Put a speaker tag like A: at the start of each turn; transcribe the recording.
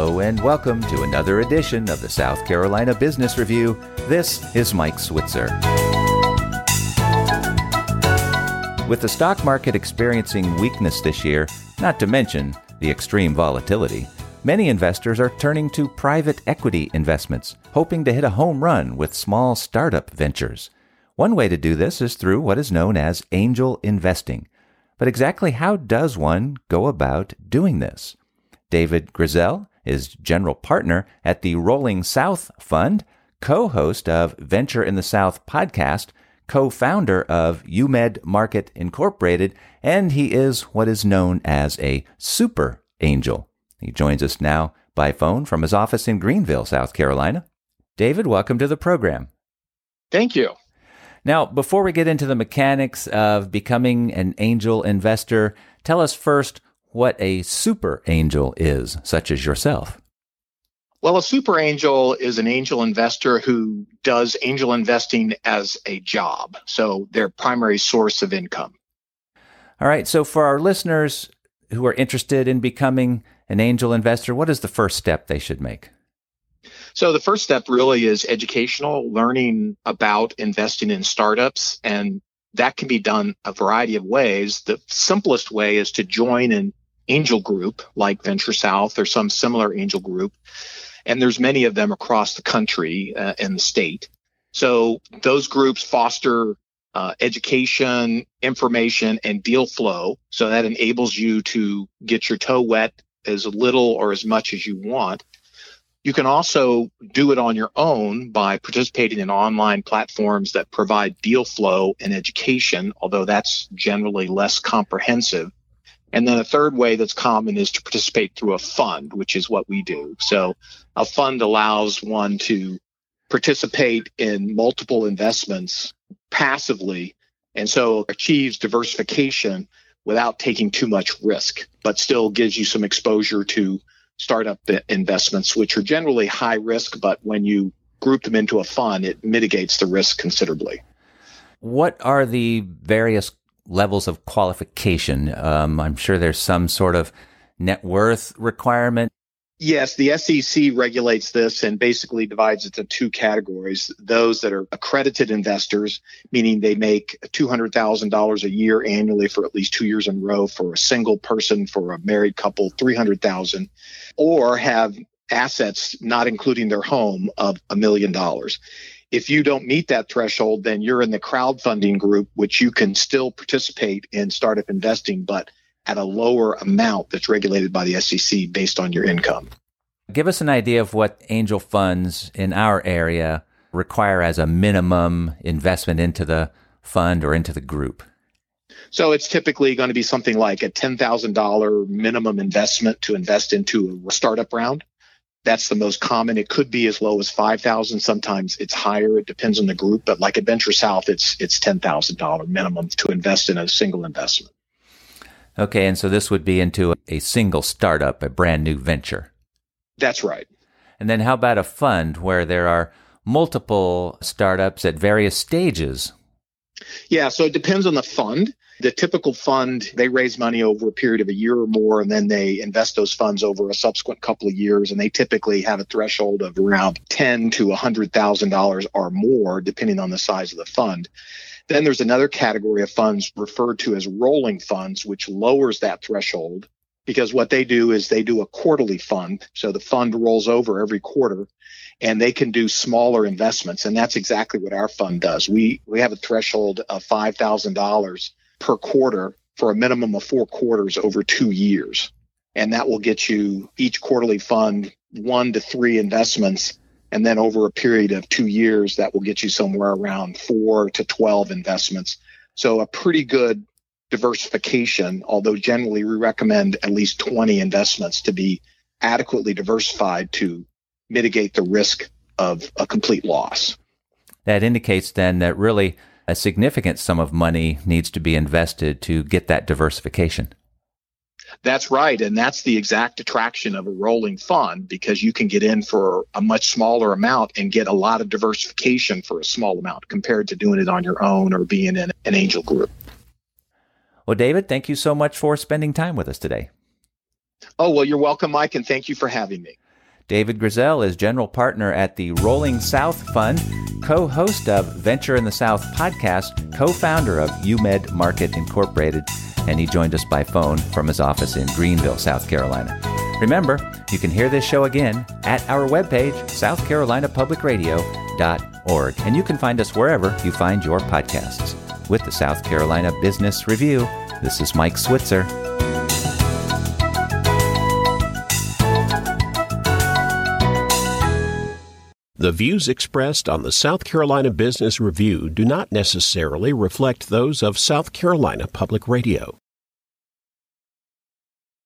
A: Hello, and welcome to another edition of the South Carolina Business Review. This is Mike Switzer. With the stock market experiencing weakness this year, not to mention the extreme volatility, many investors are turning to private equity investments, hoping to hit a home run with small startup ventures. One way to do this is through what is known as angel investing. But exactly how does one go about doing this? David Grizzell is general partner at the Rolling South Fund, co host of Venture in the South podcast, co founder of UMed Market Incorporated, and he is what is known as a super angel. He joins us now by phone from his office in Greenville, South Carolina. David, welcome to the program.
B: Thank you.
A: Now, before we get into the mechanics of becoming an angel investor, tell us first what a super angel is, such as yourself.
B: Well, a super angel is an angel investor who does angel investing as a job, so their primary source of income.
A: All right. So, for our listeners who are interested in becoming an angel investor, what is the first step they should make?
B: So, the first step really is educational, learning about investing in startups. And that can be done a variety of ways. The simplest way is to join an angel group like Venture South or some similar angel group. And there's many of them across the country uh, and the state. So those groups foster uh, education, information, and deal flow. So that enables you to get your toe wet as little or as much as you want. You can also do it on your own by participating in online platforms that provide deal flow and education, although that's generally less comprehensive. And then a third way that's common is to participate through a fund, which is what we do. So a fund allows one to participate in multiple investments passively and so achieves diversification without taking too much risk, but still gives you some exposure to startup investments, which are generally high risk, but when you group them into a fund, it mitigates the risk considerably.
A: What are the various levels of qualification. Um, I'm sure there's some sort of net worth requirement.
B: Yes, the SEC regulates this and basically divides it into two categories. Those that are accredited investors, meaning they make $200,000 a year annually for at least two years in a row for a single person, for a married couple, 300,000, or have assets not including their home of a million dollars if you don't meet that threshold, then you're in the crowdfunding group, which you can still participate in startup investing, but at a lower amount that's regulated by the SEC based on your income.
A: Give us an idea of what angel funds in our area require as a minimum investment into the fund or into the group.
B: So it's typically going to be something like a $10,000 minimum investment to invest into a startup round. That's the most common. It could be as low as five thousand. Sometimes it's higher. It depends on the group. But like Adventure South, it's it's ten thousand dollar minimum to invest in a single investment.
A: Okay, and so this would be into a single startup, a brand new venture.
B: That's right.
A: And then how about a fund where there are multiple startups at various stages?
B: Yeah, so it depends on the fund. The typical fund, they raise money over a period of a year or more, and then they invest those funds over a subsequent couple of years. And they typically have a threshold of around ten to hundred thousand dollars or more, depending on the size of the fund. Then there's another category of funds referred to as rolling funds, which lowers that threshold because what they do is they do a quarterly fund. So the fund rolls over every quarter and they can do smaller investments. And that's exactly what our fund does. We, we have a threshold of $5,000 per quarter for a minimum of four quarters over two years. And that will get you each quarterly fund one to three investments. And then over a period of two years, that will get you somewhere around four to 12 investments. So a pretty good diversification, although generally we recommend at least 20 investments to be adequately diversified to mitigate the risk of a complete loss.
A: That indicates then that really a significant sum of money needs to be invested to get that diversification.
B: That's right. And that's the exact attraction of a rolling fund because you can get in for a much smaller amount and get a lot of diversification for a small amount compared to doing it on your own or being in an angel group.
A: Well, David, thank you so much for spending time with us today.
B: Oh, well, you're welcome, Mike, and thank you for having me.
A: David Grizzell is general partner at the Rolling South Fund, co host of Venture in the South podcast, co founder of UMed Market Incorporated, and he joined us by phone from his office in Greenville, South Carolina. Remember, you can hear this show again at our webpage, southcarolinapublicradio.org, and you can find us wherever you find your podcasts. With the South Carolina Business Review, this is Mike Switzer.
C: The views expressed on the South Carolina Business Review do not necessarily reflect those of South Carolina Public Radio.